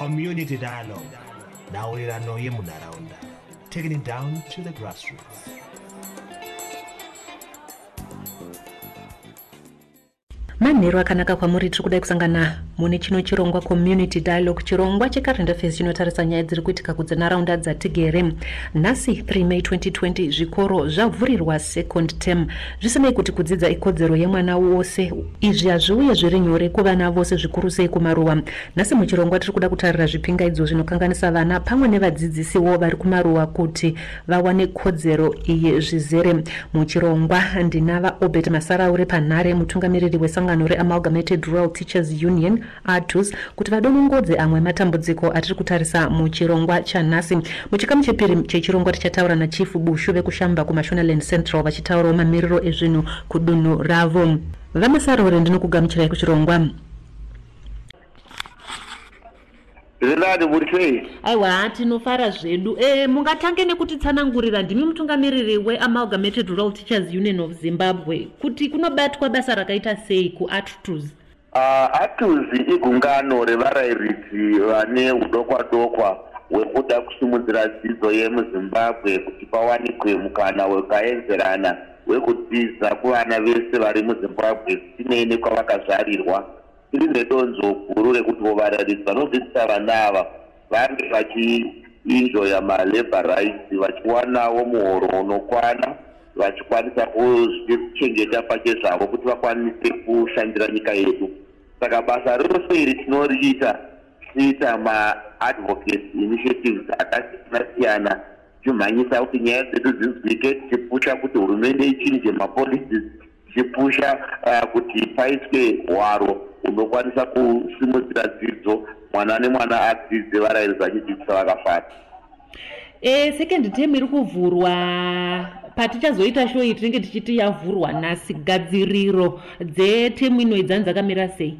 community dialogue. Nhaurirano yemunharaunda taking it down to the grassroots manheru akanaka kwamuri tiri kudai kusangana mune chino chirongwa community dialogue. Chirongwa checarent affairs chinotarisa nyaya dziri kuitika kudzenharaunda dzatigere nhasi 3 may 2020 zvikoro zvavhurirwa second term. Zvisinei kuti kudzidza ikodzero yemwana wose izvi hazviuye zviri nyore kuvana vose zvikuru sei kumaruwa. Nhasi muchirongwa tiri kuda kutarira zvipingaidzo zvinokanganisa vana pamwe nevadzidzisiwo vari kumaruwa kuti vawane kodzero iyi zvizere. Muchirongwa ndinava obert masaraure panhare mutungamiriri wesangano reamalgamated rural teachers union atus kuti vadonongodze amwe matambudziko atiri kutarisa muchirongwa chanhasi muchikamu chepiri chechirongwa tichataura nachief bushu vekushamba kumashonaland central vachitaurawo mamiriro ezvinhu kudunhu ravo. Vamasaraure ndinokugamuchirai kuchirongwa zvinani muri sei? Aiwa tinofara zvedu. E, mungatange nekutitsanangurira. Ndimi mutungamiriri weamalgamated rural teachers union of zimbabwe. Kuti kunobatwa basa rakaita sei kuattus uh, atuzi igungano revarayiridzi vane udokwa dokwa hwekuda kusimudzira dzidzo yemuzimbabwe kuti pawanikwe mukana wakaenzerana wekudzidza kuvana vese vari muzimbabwe. Zvisinei nekwavakazvarirwa tiri nedonzo guru rekuti vovarayiridzi vanodzidzisa vana ava vange vachiinjoya malabor rights vachiwanawo muhoro unokwana vachikwanisa kuzvichengeta pache zvavo kuti vakwanise kushandira nyika yedu. Saka basa rose iri tinoriita tichiita maadvocates initiatives akasiyana siyana tichimhanyisa kuti nyaya dzedu dzinzwike tichipusha kuti hurumende ichinje mapolicies tichipusha uh, kuti paiswe hwaro unokwanisa kusimudzira dzidzo mwana nemwana adzidze varayiridzi vachidzidzisa vakafara. E, second term iri kuvhurwa. Patichazoita sho iyi tinenge tichiti yavhurwa nhasi gadziriro dzetemu ino idzani dzakamira sei?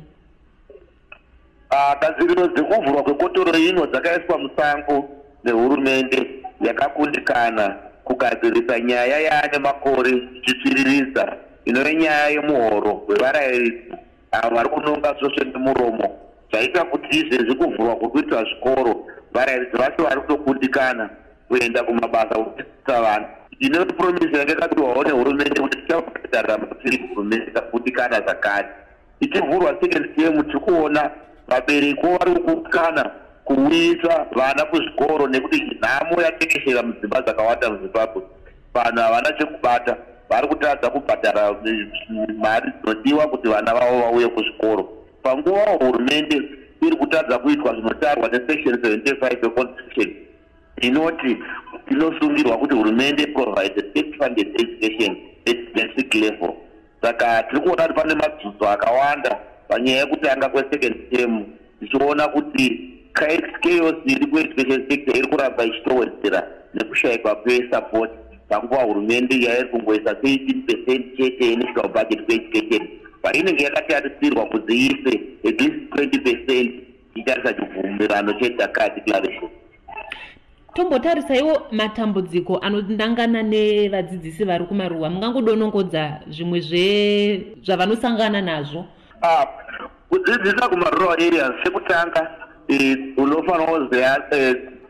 Gadziriro dzekuvhurwa kwekotoro ino dzakaiswa musango nehurumende yakakundikana kugadzirisa nyaya yaane makore ichitsviriridza inove nyaya yemuhoro wevarayiridzi avo vari kunonga zvose nemuromo. Zvaita kuti izvezvi kuvhurwa kwekuitwa zvikoro varayiridzi vacho vari kutokundikana kuenda kumabasa kudzidzisa vanhu ine promisi yange yakatiwawo nehurumende kuti tichakubhadharira matiri hurumende ikakundikana zvakare. Ichivhurwa second term tiri kuona vabereki vari kukana kuuyisa vana kuzvikoro nekuti nhamo yatekeshera mudzimba dzakawanda muzimbabwe. Vanhu havana chekubata vari kutadza kubhadhara mari dzinodiwa kuti vana vavo vauye kuzvikoro. Panguva hurumende iri kutadza kuitwa zvinotarwa nesection 75 yeconstitution inoti inosungirwa kuti hurumende provide state funded education at basic level. Saka tiri kuona kuti pane madzudzo akawanda panyaya yekutanga kwesecond term tichiona kuti chaos iri kueducation sector iri kuramba ichitowedzera nekushayikwa kwesupport panguva hurumende yairi kungoisa 18 percent chete yenational budget kueducation painenge yakatarisirwa kuti iise at least 20 percent ichitarisa chibvumirano chedhaka declaration tombotarisaiwo matambudziko anondangana nevadzidzisi vari kumaruwa. Mungangodonongodza zvimwe zvavanosangana nazvo? Kudzidzisa kumarural areas sekutanga e, unofanira kuziva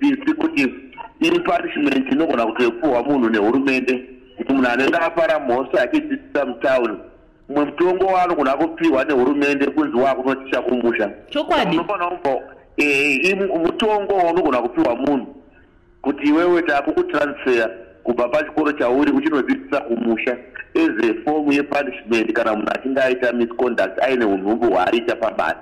isi kuti iri punishment inogona kutoipuhwa munhu nehurumende kuti munhu anenge apara mhosva achidzidzisa mutauni mumwe mutongo waanogona kupiwa nehurumende kunzi waakunoticha kumusha. Chokwadi. Unofanira kubva mutongo waunogona kupiwa munhu kuti iwewe takukutransfer kubva pachikoro chauri uchinodzidzisa kumusha as a form yepunishment kana munhu achinge aita misconduct aine unhumbu hwaariita pabasa.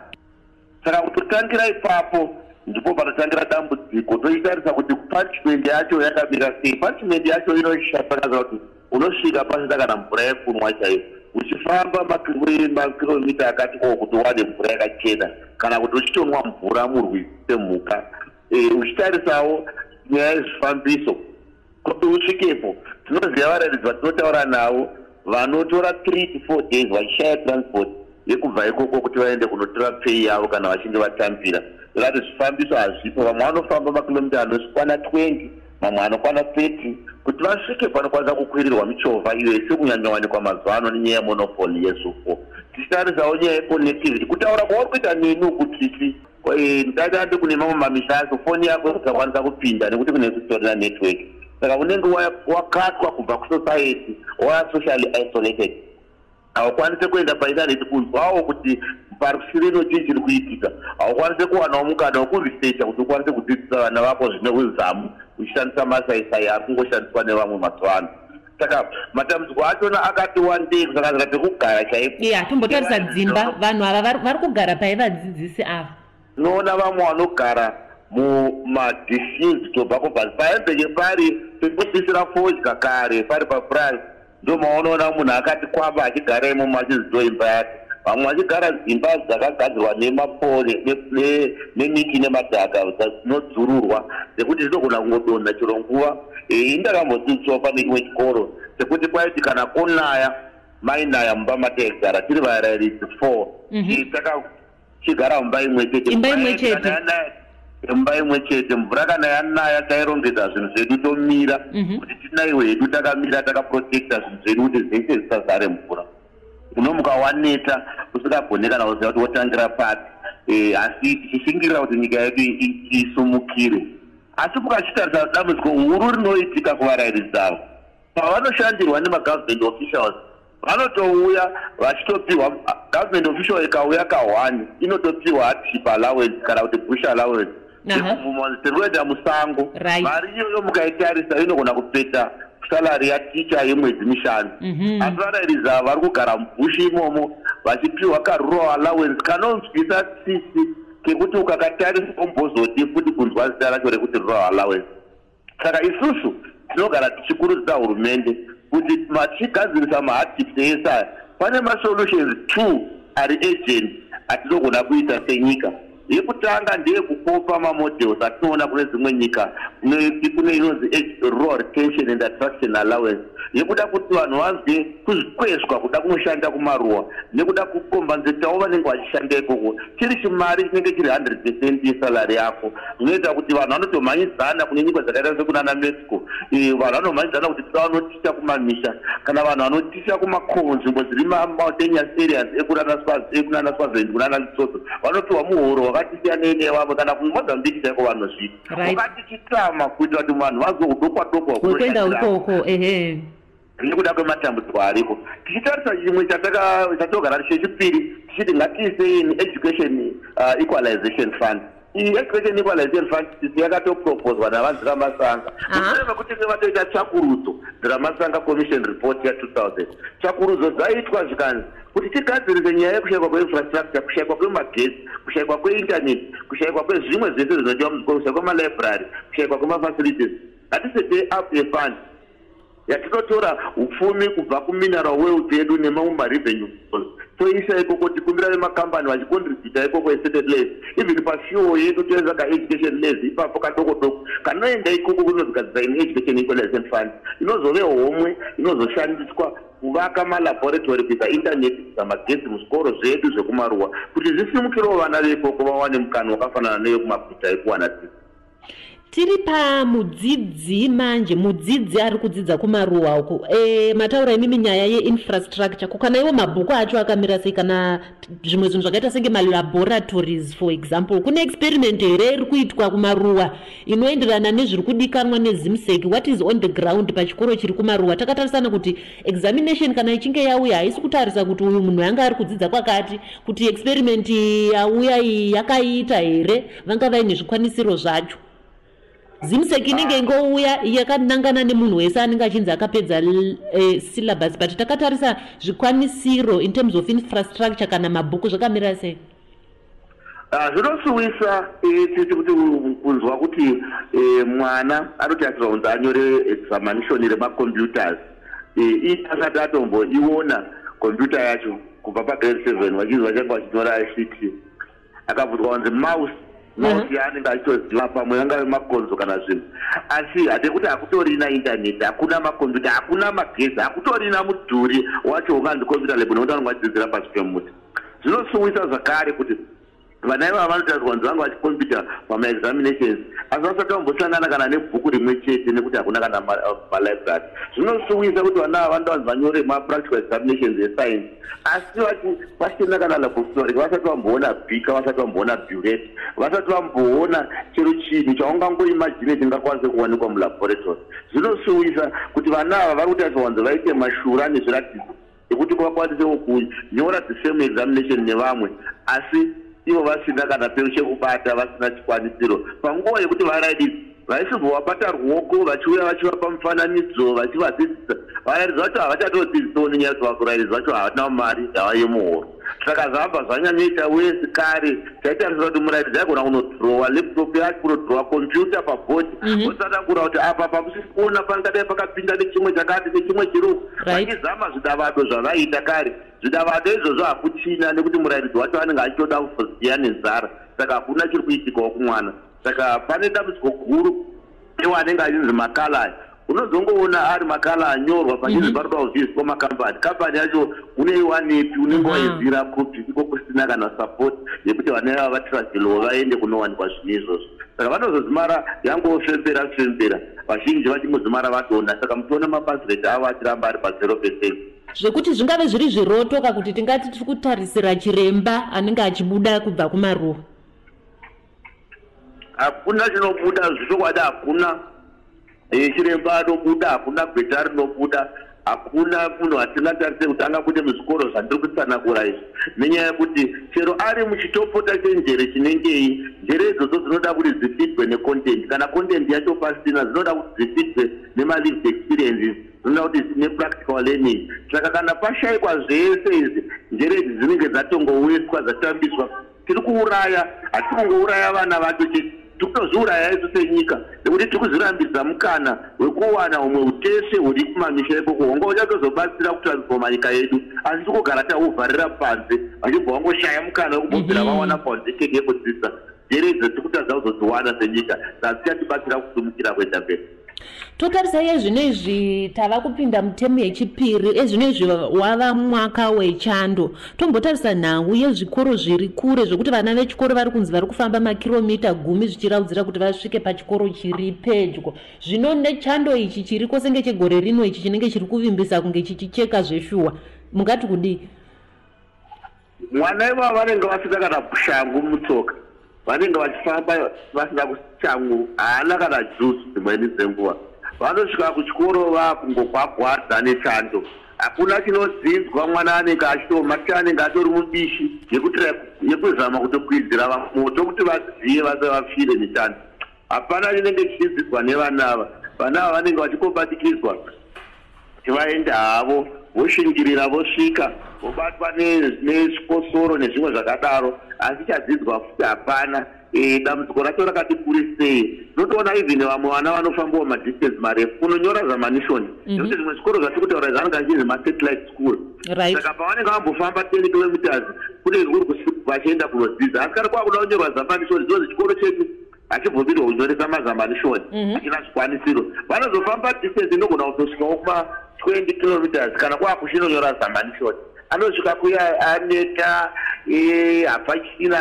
Saka kutotangira ipapo ndipo panotangira dambudziko tochitarisa kuti punishment yacho yakamira sei. Punishment yacho inoshatakazva kuti unosvika pasina kana mvura yekunwa chaiyo uchifamba makilomita akati ko kuti wane mvura yakachena. Kana kuti uchitonwa mvura murwi semhuka. Uchitarisawo nyaya yezvifambiso. Kuti usvikepo tinoziva varayiridzi vatinotaura navo vanotora three to four days vachishaya transport yekubva ikoko kuti vaende kunotora pei yavo kana vachinge vatambira. Akati zvifambiso hazvipo vamwe vanofamba makilomita anosvikwana 20 mamwe anokwana 30 kuti vasvike panokwanisa kukwirirwa michovha iyo sekunyanywawanikwa mazuva ano nenyaya yemonopoli yezvufo tichitarisawo nyaya yeconnectivity. Kutaura kwauri kuita neni ukutiti Eh, ndadati kune mamwe mamisha acho foni yako ikakwanisa kupinda nekuti kune kusitorina network. Saka unenge wa- wakatwa kubva kusociety wava socially isolated haukwanisi kuenda paintaneti kunzwawo kuti parusi rino chii chiri kuitika haukwanisi kuwanawo mukana wekuresearcha kuti ukwanise kudzidzisa vana vako zvine uzamu uchishandisa masaisai ari kungoshandiswa nevamwe mazuva ano saka matambudziko achona akati wandei kusakazika pekugara chaipo iya tombotarisa dzimba vanhu ava vari- kugara pai vadzidzisi ava tinoona vamwe vanogara mumadifield tobva kubvasi paembeke pari pekudzisira fodya kare pari papurazi ndo maonoona munhu akati kwamba achigara imomo achizido imba yake vamwe vachigara dzimba dzakagadzirwa nemapole ne- ne- nemiti nemadhaka dzinodzururwa dzekuti dzinogona kungodonha chero nguva indakambodzidziswa pane chimwe chikoro sekuti kwaiti kana konaya mainaya mumba mataigara tiri varairidzi four Mhm. Takachigara mumba imwe chete Imba imwe chete. Imba imwe chete mvura kana yanaya tairongedza zvinhu zvedu tomira. Mhm. kuti tinaiwe hedu takamira takaprotekta zvinhu zvedu kuti zvese zvisazare mvura. Unomuka waneta usingagone kana kuziva kuti wotangira papi Eh, asi tichishingirira kuti nyika yedu isumukire. Asi mukachitarisa dambudziko huru rinoitika kuvarairidzi avo pavanoshandirwa nemagovernment officials vanotouya vachitopiwa government official ikauya kahwani inotopiwa hardship allowance kana kuti bush allowance Aha. sekubvuma sekuenda musango. Mari iyoyo mukaitarisa inogona kupeta salari yaticha yemwedzi mishanu. Mhm. asi varairidzi ava vari kugara mubushi imomo vachipiwa karural allowance kanonzwisa tsitsi kekuti ukakatarisa umbozoti futi kunzwa zita racho rekuti rural allowance. Saka isusu tinogara tichikurudzira hurumende kuti machigadzirisa mahardchips ese aya pane masolutions two ari agent atinogona kuita senyika yekutanga ndeyekukopa mamodels atinoona kune dzimwe nyika kune inonzi rural retention and attraction allowance yekuda kuti vanhu vanzwe kuzvikwezwa kuda kunoshanda kumaruwa nekuda kukombanzetawo vanenge vachishanda ikoko chiri chimari chinenge chiri 100 percent yesalari yako. Zvinoita kuti vanhu vanotomhanyidzana kune nyika dzakaita sekunana mexico. Eh, vanhu vanomhanyidzana kuti tida vanoticha kumamisha. Kana vanhu vanoticha kumakomo nzvimbo dziri mamountainous areas ekunana Swazi- ekunana swaziland kunana lesotho vanopiwa muhoro wakati siyanei nevamwe kana kumozambiki chaiko vanozvita Right. wakati chitama kuitira kuti vanhu vazwe udokwa dokwa wekuenda ikoko ehe nekuda kwematambudziko aripo tichitarisa chimwe chatogara chechipiri tichiti ngatiiseini education uh, equalization fund. Iyi education equalization fund sisi yakatoproposwa navanzira masanga Aha. mushure mekuti vatoita tsvakurudzo dziramasanga commission report ya2000 tsvakurudzo dzaiitwa zvikanzi kuti tigadzirise nyaya yekushayikwa kweinfrastructure kushayikwa kwemagetsi kushayikwa kweintaneti kushayikwa kwezvimwe zvese zvinodiwa muzvikoro kushayikwa kwemalibrary kushayikwa kwemafacilities. Ngatisetei up yefund yatinotora upfumi kubva kumineral wealth yedu nemamwe marevenue toisa ikoko tikumbira vemakambani vachicontributa ikoko estate les even pafuel yedu toenza kaeducation les ipapo kadoko doko. Kanoenda ikoko kunozogadzisa in education equalization fund. Inozove homwe inozoshandiswa kuvaka malaboratory kuisa intaneti kuisa magetsi muzvikoro zvedu zvekumaruwa. Kuti zvisimukirewo vana veikoko vawane mukana wakafanana nevekumaguta ekuwana dzidzi tiri pamudzidzi manje mudzidzi ari kudzidza kumaruwa uko e, mataura imimi nyaya yeinfrastructure ko kana iwo mabhuku acho akamira sei kana zvimwe zvinhu zvakaita senge malaboratories for example kune experiment here iri kuitwa kumaruwa inoenderana nezviri kudikanwa nezimsec what is on the ground pachikoro chiri kumaruwa? Takatarisana kuti examination kana ichinge yauya haisi kutarisa kuti uyu munhu yanga ari kudzidza kwakati kuti experiment yauya iyi yakaiita here vanga vaine zvikwanisiro zvacho zimsec inenge ingouya yakanangana nemunhu wese anenge achinzi akapedza e, syllabus but takatarisa zvikwanisiro in terms of infrastructure kana mabhuku zvakamira sei? Ah, zvinosuwisa titi kuti kunzwa kuti eh, mwana anotarisirwa kunzi anyore examination remacomputers. Eh, iye asati atomboiona computer yacho kubva pagrade seven vachinzi vachanga vachinyora ict akabvunzwa kunzi mouse mouse yaanenge achitoziva pamwe angave makonzo kana zvinhu. Asi hade kuti hakutorina intaneti hakuna makombiyuta hakuna magezi hakutorina mudhuri wacho unganzi computer lab nekuti vanenge vachidzidzira pasi pemuti. Zvinosuwisa zvakare kuti vana ivava vanotariswa kunzi vanga vachikompita pamaexaminations asi vasati vambosangana kana nebhuku rimwe chete nekuti hakuna kana malibrary zvinosuwisa kuti vana ava vanoda vanzi vanyore mapractical examinations escience asi vati vasina kana laboratory vasati vamboona bika vasati vamboona buret vasati vamboona chero chinhu chaungangoimagine chingakwanise kuwanikwa mulaboratory. Zvinosuwisa kuti vana ava vari kutariswa kunzi vaite mashura nezviratidzo ekuti vakwanisewo kunyora the same examination nevamwe asi ivo vasina kana pero chekubata vasina chikwanisiro. Panguva yekuti varaidisi vaisimbovabata ruoko vachiuya vachivapa mufananidzo vachivadzidzisa. Varairidzi vacho havachatodzidzisawo nenyaya kuti vakurairidzi vacho havana mari yava yemuhoro saka zvabva zvanyanyoita wese kare taitarisira kuti murairidzi aigona kunodhirowa laptop yake kunodhirowa kompyuta pabhodi osanangura kuti apa pakusisi kuona pangadai pakapinda nechimwe chakati nechimwe chiruku vachizama zvidavado zvavaiita kare. Zvidavado izvozvo hakuchina nekuti murairidzi wacho anenge achitoda kuzoziya nenzara. Saka hakuna chiri kuitikawo kumwana saka pane dambudziko guru iwo anenge achinzi makalai unozongoona ari makala anyorwa pachinzi paroda kuvhiziswa makambani kambani yacho uneiwanepi unenge waizira kuti iko kusina kana support yekuti vana ava vatiragelo vaende kunowanikwa zvinhu izvozvo. Saka vanozozimara yangofembera fembera vazhinji vachingozimara vadonha. Saka muchiona mabasireti avo achiramba ari pazero percent zvekuti zvingave zviri zvirotoka kuti tingati tiri kutarisira chiremba anenge achibuda kubva kumaruwa hakuna chinobuda zvichokwadi hakuna. Chiremba anobuda hakuna gweta rinobuda. Hakuna munhu atingatarise kuti angabude muzvikoro zvandiri kutsanangura izvi nenyaya yekuti chero ari muchitopota chenjere chinengei njere idzodzo dzinoda kuti dzifidwe necontent. Kana content yacho pasina dzinoda kuti dzifidwe nemalived experiences dzinoda kuti nepractical learning. Saka kana pashayikwa zvese izvi njere idzi dzinenge dzatongoweswa dzatambiswa tiri kuuraya. Hatisi kungouraya vana vacho chete tikutozviuraya isu senyika nekuti tiri kuzvirambidza mukana wekuwana humwe utese huri kumamisha ikoko. Honga uchatozobatsira kutransfoma nyika yedu asi tikugara tauvharira panze vachibva vangoshaya mukana wekubobvira vawana foundation yekudzidza. Njere idzo tiri kutadza kuzodziwana senyika saka tichatibatsira kusimukira kuenda mberi totarisa yezvinezvi tava kupinda mutemu yechipiri ezvinezvi wava mwaka wechando. Tombotarisa nhangu yezvikoro zviri kure zvokuti vana vechikoro vari kunzi vari kufamba makiromita gumi zvichiraudzira kuti vasvike pachikoro chiri pedyo. Zvino nechando ichi chiriko senge chegore rino ichi chinenge chiri kuvimbisa kunge chichicheka zveshuwa. Mungati kudii? Mwana ivavo vanenge vasina kana kushangu mutsoka vanenge vachifamba vasina kushangu haana kana juzi dzimweni dzenguva. Vanosvika kuchikoro vakungogwagwadza nechando hakuna chinodzidzwa mwana anenge achitoma anenge atori mubishi yekuzama kutokwidzira moto kuti vazive vase vafire nechando hapana chinenge chichidzidzwa nevana ava. Vana ava vanenge vachikombatikidzwa kuti vaende havo voshingirira vosvika vobatwa nesvikosoro nezvimwe zvakadaro asi chadzidzwa futi hapana. Dambudziko racho rakati kuri sei? Unotoona even vamwe vana vanofambawo madistance marefu. Kunonyora zamanishoni. Nekuti zvimwe zvikoro zvatiri kutaura zvanenge achinzi masatellite school. Saka pavanenge vambofamba ten kilometers kune kuri vachienda kunodzidza asi kari kwakuda kunyorwa zamanishoni. Zvinonzi chikoro chedu. Hachibvumirwe kunyoresa mazamanishoni hachina zvikwanisiro. Vanozofamba distance inogona kutosvikawo kuma 20 kilometers. Kana kwakuchinonyora zamanishoni anosvika kuya aneta hapachina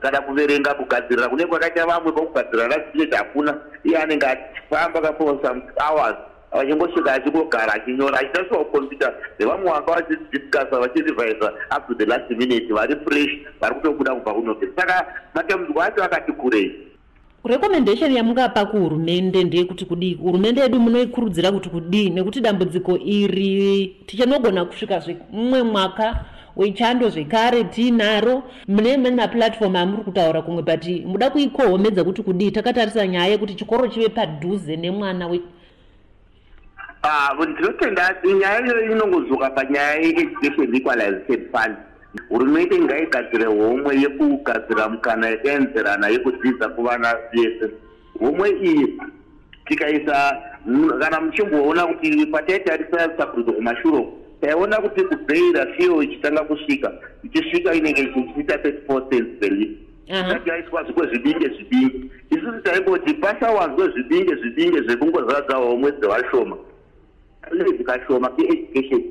kana kuverenga kugadzirira. Kune kwakaita vamwe kwakugadzirira rasiveti hakuna. Iye anenge achifamba kafor some hours vachingosvika achingogara achinyora achitasiwa kukombiyuta nevamwe vanga vachidiscasa vachirevisa up to the last minute vari fresh vari kutobuda kubva kunobve saka matambudziko acho akati kurei recommendation yamungapa kuhurumende ndeyekuti kudii? Hurumende yedu munoikurudzira kuti kudii? Nekuti dambudziko iri tichanogona kusvika zvemumwe mwaka wechando zvekare tiinaro mune imweni maplatform amuri kutaura kumwe but muda kuikohomedza kuti kudii? Takatarisa nyaya yekuti chikoro chive padhuze nemwana we. Ndinotenda nyaya iyoyo inongozoka panyaya yeeducation equalization fund hurumende ngaigadzire homwe yekugadzira mukana yakaenzerana yekudzidza kuvana vese. Homwe iyi tikaisa kana muchimboona kuti pataitarisa sakurudzo kumashure taiona kuti kubheira fiyo ichitanga kusvika ichisvika inenge ichiita thirty four cents per liter isati yaiswa zvikwe zvibinge zvibinge isusu taingoti pasawanzwe zvibinge zvibinge zvekungozadza homwe dzevashoma. Zvikashoma kueducation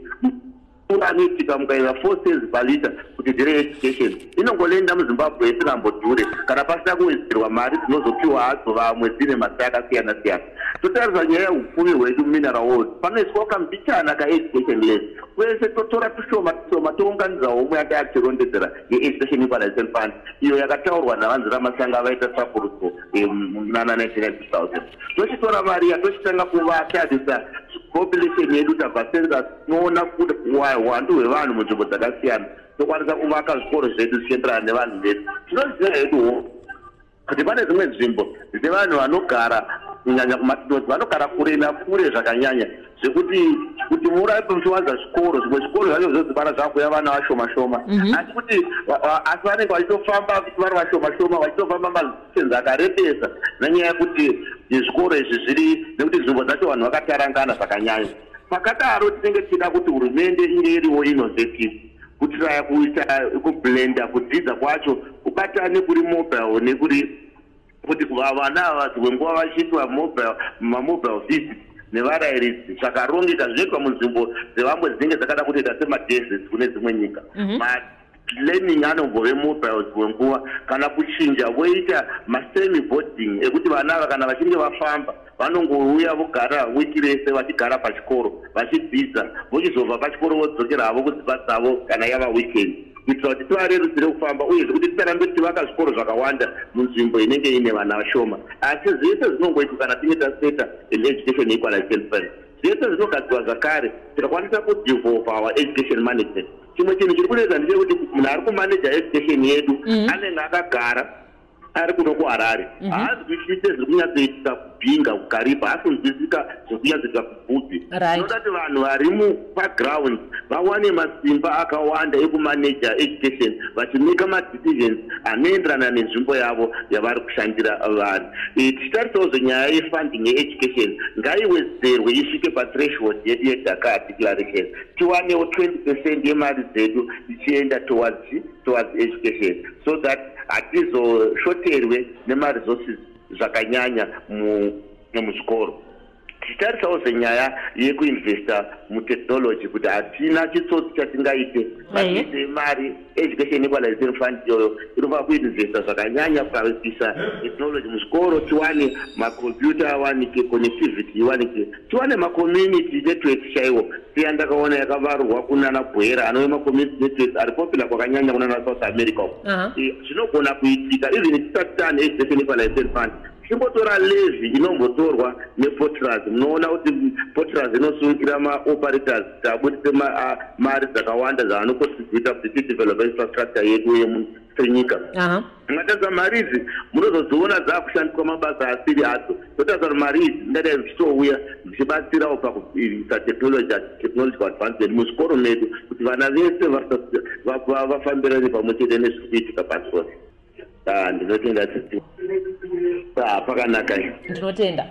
anoitika mukaisa four cents palita kuti ndire education. Inongoenda muzimbabwe isingambodhure kana pasina kuwedzerwa mari dzinozopiwa hadzo vamwe dzine mazita akasiyana siyana totarisa nyaya yeupfumi hwedu mumineral world. Panoiswawo kambichana kaeducation less kwese totora tushoma tushoma tounganidza homwe yanga yatirondedzera yeeducation equalization fund. Iyo yakataurwa navanzi ramasanga vaita tsvakurudzo munana 199000 tochitora mari iya tochitanga kuvatarisa population yedu tabva census tinoona kuti hwandu hwevanhu munzvimbo dzakasiyana. Tokwanisa kuvaka zvikoro zvedu zvichienderana nevanhu vedu. Tinoziva heduwo kuti pane dzimwe nzvimbo dzine vanhu vanogara kunyanya kumatinozi vanogara kure nakure zvakanyanya. Zvekuti kuti muraipe muchiwanza zvikoro zvimwe zvikoro zvacho zvozibara zvakuya vana vashoma shoma Mhm. asi kuti asi vanenge vachitofamba kuti vari vashoma shoma vachitofamba mazisenzi akarembesa nenyaya yekuti zvikoro izvi zviri nekuti nzvimbo dzacho vanhu vakatarangana zvakanyanya. Pakadaro tinenge tichida kuti hurumende inge iriwo innovative kuti raya kuita kublenda kudzidza kwacho kubatane kuri mobile nekuri kuti vana ava dzimwe nguva vachiitwa mobile mamobile visit nevarairidzi zvakarongeka zvinoitwa munzvimbo dzevamwe dzinenge dzakada kutoita semadesert kune dzimwe nyika Mhm. malearning anombove mobile dzimwe nguva kana kuchinja voita masemi boarding ekuti vana ava kana vachinge vafamba vanongouya vogara wiki rese vachigara pachikoro vachidzidza vochizobva pachikoro vodzokera havo kudzimba dzavo kana yava weekend kuitira kuti tivarerutsire kufamba uyezve kuti tisarambe tivaka zvikoro zvakawanda munzvimbo inenge ine vana vashoma asi zvese zvinongoitwa kana tinge taseta an education equalization fund zvese zvinogadzirwa zvakare tikakwanisa kudevelop our education management chimwe chinhu chiri kunetsa ndechekuti munhu ari kumaneja education yedu Mhm. anenge akagara ari kuno kuharare. Mhm. haazwisise zviri kunyatsoitika kubhinga kukaripa hakunzwisika zviri kunyatsoitika kubvudzi. Right. tinoda kuti vanhu vari mupaground vawane masimba akawanda ekumaneja education vachimeka madecisions anoenderana nenzvimbo yavo yavari kushandira vanhu. Eh, tichitarisawo zvenyaya yefunding yeeducation. Ngaiwedzerwe isvike pathreshold yedu yedhaka declaration. Tiwanewo 20 percent yemari dzedu ichienda towards towards education. So that hatizoshoterwe nemaresources zvakanyanya mu- muzvikoro tichitarisawo zvenyaya yekuinvesta mutechnology kuti hatina chitsotsi chatingaite vachiise mari education equalization fund iyoyo inofanira kuinvesta zvakanyanya kuisa technology muzvikoro tiwane makombiyuta awanike connectivity iwanike tiwane macommunity networks chaiwo siya ndakaona yakavarurwa kunana bwera anove macommunity networks ari popular kwakanyanya kunana south america uko zvinogona kuitika even tisati taane education equalization fund timbotora levy inombotorwa nepotras munoona kuti potras inosungira maoperators tabudise mari dzakawanda dzavanokontributa kuti tidevelopa infrastructure yedu yemu- senyika aha. Mukatarisa mari idzi munozodziona dzakushandiswa mabasa asiri adzo. Totarisa kuti mari idzi dzingadai dzichitouya dzichibatsirawo pakuisa technology technological advancement muzvikoro medu kuti vana vese vafambirane pamwe chete nezviri kuitika Ah, ndinotenda Ah, pakanaka iyo ndinotenda.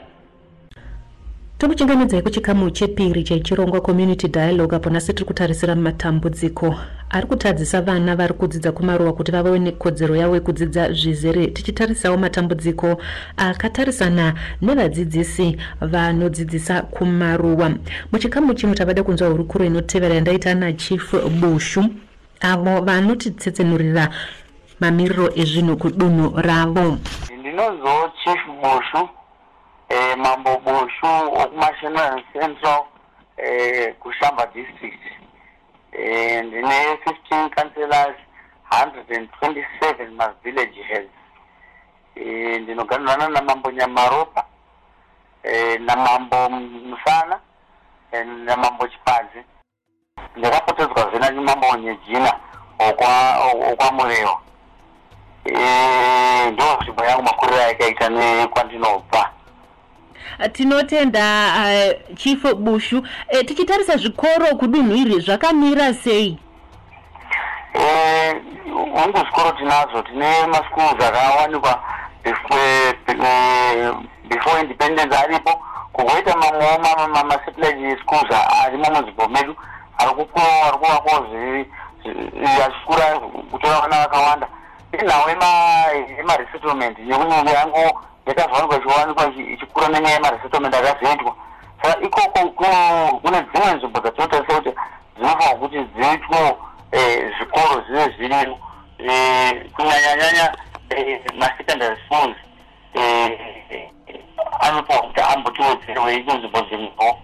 Tokuchingamidzai kuchikamu chepiri chechirongwa community dialogue apo nasi tiri kutarisira matambudziko. Ari kutadzisa vana vari kudzidza kumaruwa kuti vavawe nekodzero yavo yekudzidza zvizere. Tichitarisawo matambudziko akatarisana nevadzidzisi vanodzidzisa kumaruwa. Muchikamu chimwe tavada kunzwa hurukuro inotevera yandaita nachief bushu. Avo vanotitsetsenurira mamiriro ezvinhu kudunhu ravo ndinonziwo chief bushu eh, mambo bushu okumashinal central eh, kushamba district. Eh, ndine 15 councillors 127 mavillage heads. Eh, ndinoganirana namambo nyamaropa eh, namambo musana namambo chipadzi ndakapotedzwa zvena nimambo nyejina okwa- okwamurewa ndo nzvimbo yangu makuriro yakaita nekwandinobva. Tinotenda uh, chief bushu. Uh, tichitarisa zvikoro kudunhu iri zvakamira sei? Eh, hungu zvikoro tinazvo tine maschools akawanikwa before eh, independence aripo. Kugoita mamwewo masatellite schools arimo munzvimbo medu ari kuvakwawo achikura kutora vana vakawanda inhawo yemaresettlement nekunyanga yangu yakazowanikwa ichiwanikwa ichi- ichikura nenyaya yemaresettlement akazoitwa saka ikoko ku- kune dzimwe nzvimbo dzatinotarisa kuti dzinofanira kuti dziitwewo eh, zvikoro zvive zviriyo Eh, kunyanyanyanya eh, masecondary schools anofanira kuti ambotiwedzerwe inonzvimbo dziripo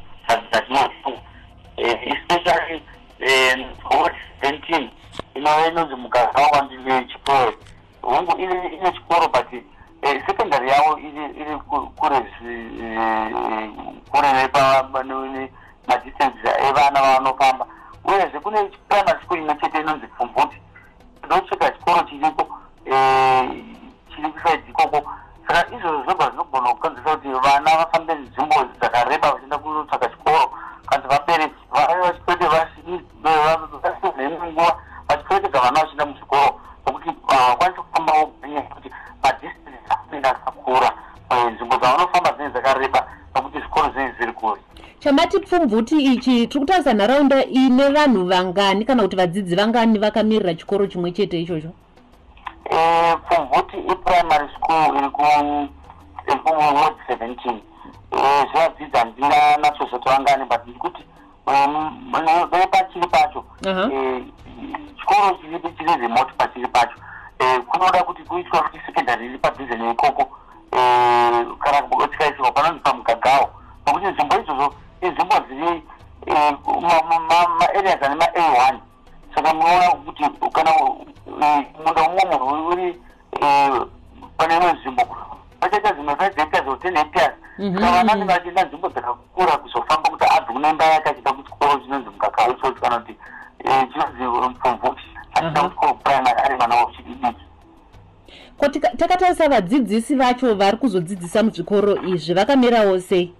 dzatinoziva especially ward seventeen inova inonzi muganga wakwandiri chiporo hongu ine chikoro but eh, secondary yavo iri iri ku- kure eh, kure nemadistance evana vavanofamba uyezve kune primary school imwe chete inonzi pfumvuti ndocheka chikoro chiripo eh, chiri kusaidi ikoko. Saka izvozvo zvobva zvinogona kukonzesa kuti vana vafambe nzvimbo dzakareba vachienda kunotsvaka chikoro. Kana vabereki vave vachitoite vasinenguva vachitoitega vana vachienda muzvikoro nokuti havakwanisi kufambawo nenyaya yekuti madistance anenge akakura Eh, nzvimbo dzavanofamba dzinenge dzakareba nokuti zvikoro zvinenge zviri kure chamati pfumvuti ichi tiri kutarisa nharaunda ine vanhu vangani kana kuti vadzidzi vangani vakamirira chikoro chimwe chete ichocho saka vana mhm. vanenge vachienda nzvimbo dzakakura kuzofamba kuti abve kunemba yake achienda kuchikoro chinonzi mugagawo ichocho kana kuti eh, chinonzi mupfumvuti achienda Aha. kuchikoro primary ari mwana wechidiki ko takatarisa vadzidzisi vacho vari kuzodzidzisa muzvikoro izvi vakamirawo sei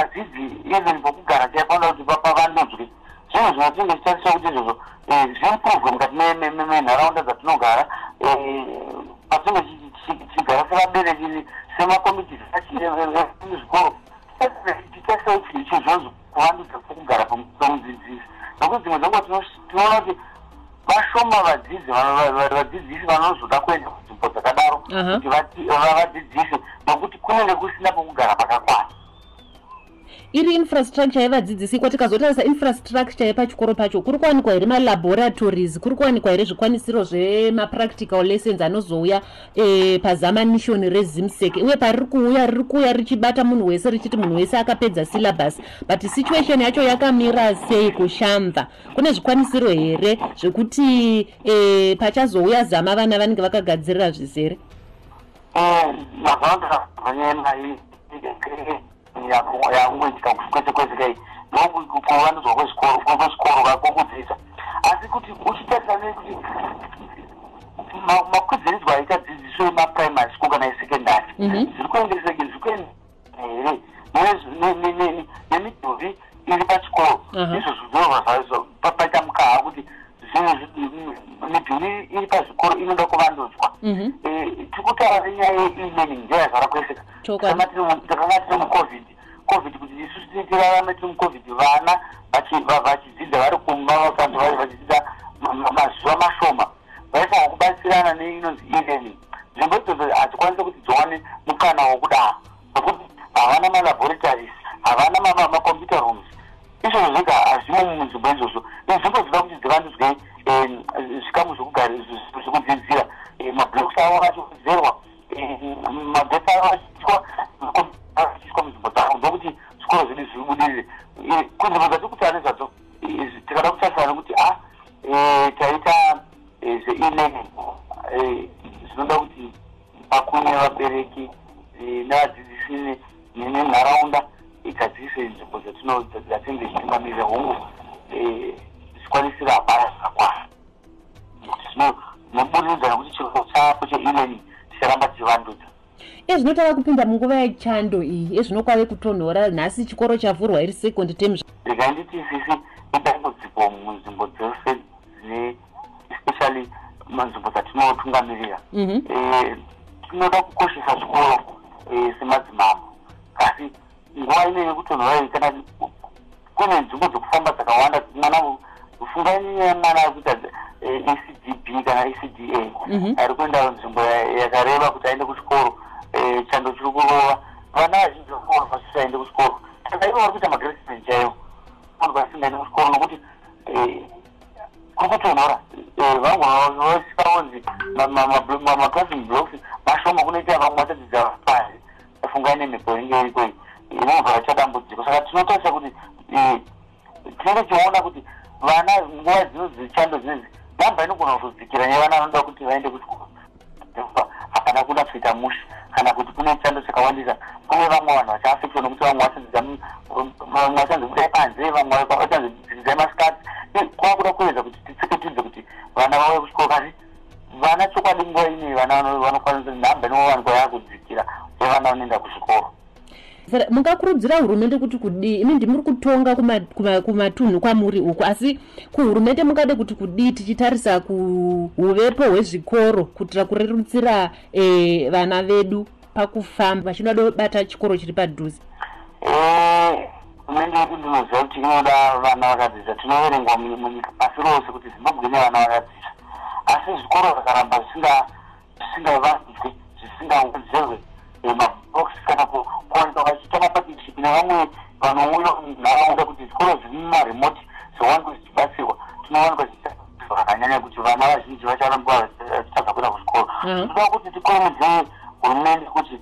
vadzidzi even pokugara chaifanira kuti pavandudzwe zvinhu zvinotinge zvitarisa kuti izvozvo zvimprovwe infrastructure yevadzidzisi kwatikazotarisa infrastructure yepachikoro pacho kuri kuwanikwa here malaboratories kuri kuwanikwa here zvikwanisiro zvemapractical lessons anozouya e, pazamanishoni rezimsec uye pariri kuuya riri kuuya richibata munhu wese richiti munhu wese akapedza syllabus but situation yacho yakamira sei kushamva kune zvikwanisiro here zvekuti e, pachazouya zama vana vanenge vakagadzirira zvizere? Mazvanga vanyema yakungoitika kwese kwese kai ndokuvandudzwa kwezvikoro kwokudzidza asi kuti uchitarisa nekuti ma- makwidziridzwa aita dzidziso yemaprimary school kana esecondary Mhm. zviri kuendereseke zviri kuenda here? Nemidhuri iri pachikoro. Izvo zvinobva paita mukaha kuti midhuri iri pazvikoro inoda kuvandudzwa. Mhm. Eh, tikutaura nenyaya ye-elearning ndeyazvara kwese Chokwadi. takanga tiri mucovid covid kuti isusu tiri tirarame tiri mucovid vana vachi- va- vachidzidza vari kumba kana vari vachidzidza ma- ma- mazuva mashoma. Vaifanwa kubatsirana neinonzi elearning. Nzvimbo idzodzo hadzikwanisi kuti dziwane mukana wokudaro nokuti havana malaboratories havana ma- ma- macomputer rooms. Izvozvo zvega hazvimo munzvimbo izvozvo nzvimbo dzinoda kuti dzivandudzwe zvikamu zvekugara zvekudzidzira Eh, mablocks avo achiwedzerwa magetsi avo kupinda munguva yechando iyi ezvinokwave kutonhora nhasi chikoro chavhurwa iri second term regai nditi isisi idambudziko munzvimbo dzose especially munzvimbo dzatinotungamirira Mhm. Eh, tinoda kukoshesa zvikoro eh, semadzimambo asi nguva ino yekutonhora iyi kana kune nzvimbo dzokufamba dzakawanda mwana fungai mwana ari kuita ecdb kana ecda Mhm. ari kuenda nzvimbo ya- yakareba kuti aende kuchikoro eh, chando chiri kurova vana vazhinji vakoro vasisaende kuchikoro saka ivo yakudzikira yevana vanoenda kuchikoro saka mungakurudzira hurumende kuti kudii imi ndimuri kutonga kuma- kuma- kumatunhu kwamuri uku asi kuhurumende mungade kuti kudii tichitarisa kuuvepo hwezvikoro kuitira kurerutsira eh, vana vedu pakufamba vachinoda kubata chikoro chiri padhuze? Hurumende yedu ndinoziva kuti inoda vana vakadzidza tinoverengwa mu- munyika pasi rose kuti zimbabwe ine vana vakadzidza asi zvikoro zvakaramba zvisinga- zvisingawedzerwe mabox kana ku- kuwanikwa vachiita mapartnership nevamwe vanouya munharaunda kuti zvikoro zviri mumaremoti zviwanikwe zvichibatsirwa tinowanikwa zvakanyanya kuti vana vazhinji vacharamba vachitadza kuenda kuchikoro Mhm. toda kuti tikurumidze hurumende kuti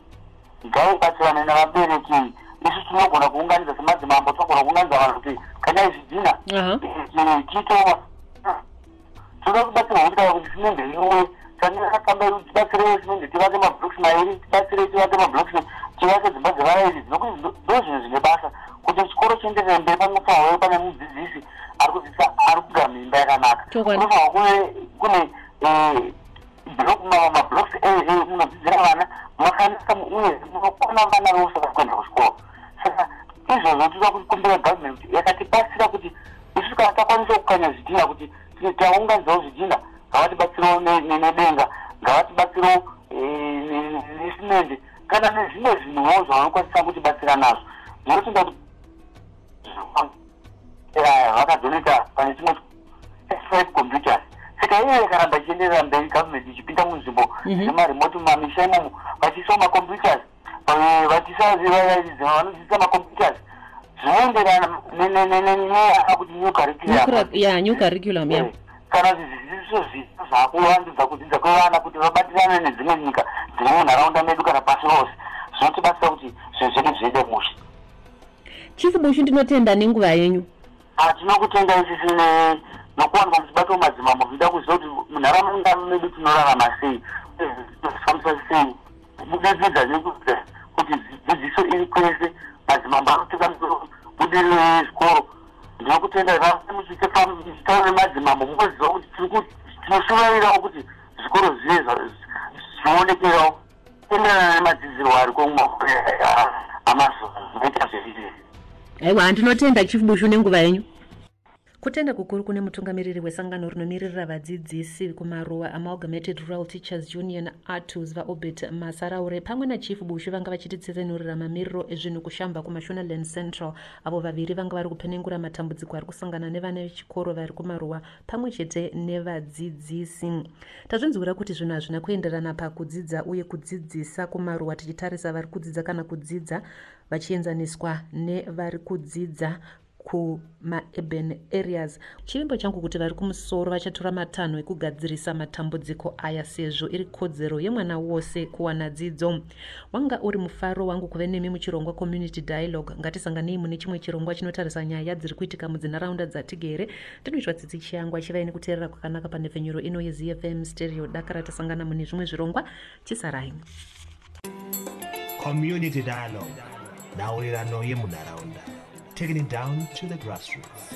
ngaibatsirane navabereki isu tinogona kuunganidza semadzimambo tinogona kuunganidza vanhu kuti kanyai zvidhina Aha. tiitoma toda kubatsirwa kuti kana kuti simende iwe sanakafamba tibatsire simende tivake mabloks mairi tibatsire tivake mabloks tivake dzimba dzevarairi dzinokuti ndo zvinhu zvine basa kuti chikoro chienderere mberi panofanirwe pane mudzidzisi ari kudzidzisa ari kugara muimba yakanaka. Kunofanirwa kuve kune eh, block ma- mabloks munodzidzira vana makanaka uye munokwana vana vose vari kuenda kuchikoro. Saka izvozvo toda kukumbira gavhmendi yakatibatsira kuti isu kana takwanisa kukanya zvidhina kuti tine- taunganidzawo zvidhina ngavatibatsirewo ne- nedenga ngavatibatsirewo eh, ne- nesimende kana nezvimwe zvinhuwo zvavanokwanisa kutibatsira nazvo ndinotinda kuti eh, vakadoneta pane chimwe five computers saka iye ikaramba ichienderera mberi gavhmendi ichipinda munzvimbo Mhm. nemaremoti mumamisha imomo vachiisawo macomputers eh, vachiisavanodzidzisa vanodzidzisa macomputers zvinoenderana neana kuti new curriculum ya ya Eh, kana zvidzidziso zviso zvakuvandudza kudzidza kwevana kuti vabatirane nedzimwe nyika dziri munharaunda medu kana pasi rose. Zvinotibatsira kuti zvinhu zvedu zviende mushe. Chifu bushu ndinotenda nenguva yenyu? Tinokutenga isisi nokuwanikwa muchibatawo madzimambo zvida kuziva kuti munharaunda medu tinorarama sei uye zvinofambisa sei. Kubudikidza nekuti kuti dzidziso iri kwese madzimambo anotenga budiriro yezvikoro ndinokutenda vamwe muchitaura nemadzimambo munoziva kuti tinoshuvairawo kuti zvikoro zvive zva- zvionekerawo enderana nemadzidziro ariko amazuva zvinoita zvezvizvi aiwa ndinotenda chifu bushu nenguva yenyu kutenda kukuru kune mutungamiriri wesangano rinomiririra vadzidzisi kumaruwa amalgamated rural teachers union atus vaobert masaraure. Pamwe nachief bushu vanga vachititsetsenurira mamiriro ezvinhu kushamba kumashonaland central. Avo vaviri vanga vari kupenengura matambudziko ari kusangana nevana vechikoro vari kumaruwa pamwe chete nevadzidzisi. Tazvinzwira kuti zvinhu hazvina kuenderana pakudzidza uye kudzidzisa kumaruwa tichitarisa vari kudzidza kana kudzidza vachienzaniswa nevari kudzidza kumaurban areas. Chivimbo changu kuti vari kumusoro vachatora matanho ekugadzirisa matambudziko aya sezvo iri kodzero yemwana wose kuwana dzidzo. Wanga uri mufaro wangu kuve nemi muchirongwa community dialogue. Ngatisanganei mune chimwe chirongwa chinotarisa nyaya dziri kuitika mudzinharaunda dzatigere ndinoitwa tsitsi chiyangwa chivai nekuteerera kwakanaka panhefenyuro ino yezfm stereo. Dakara tasangana mune zvimwe zvirongwa. Chisarai. Community dialogue. Nhaurirano yemunharaunda. taking it down to the grassroots.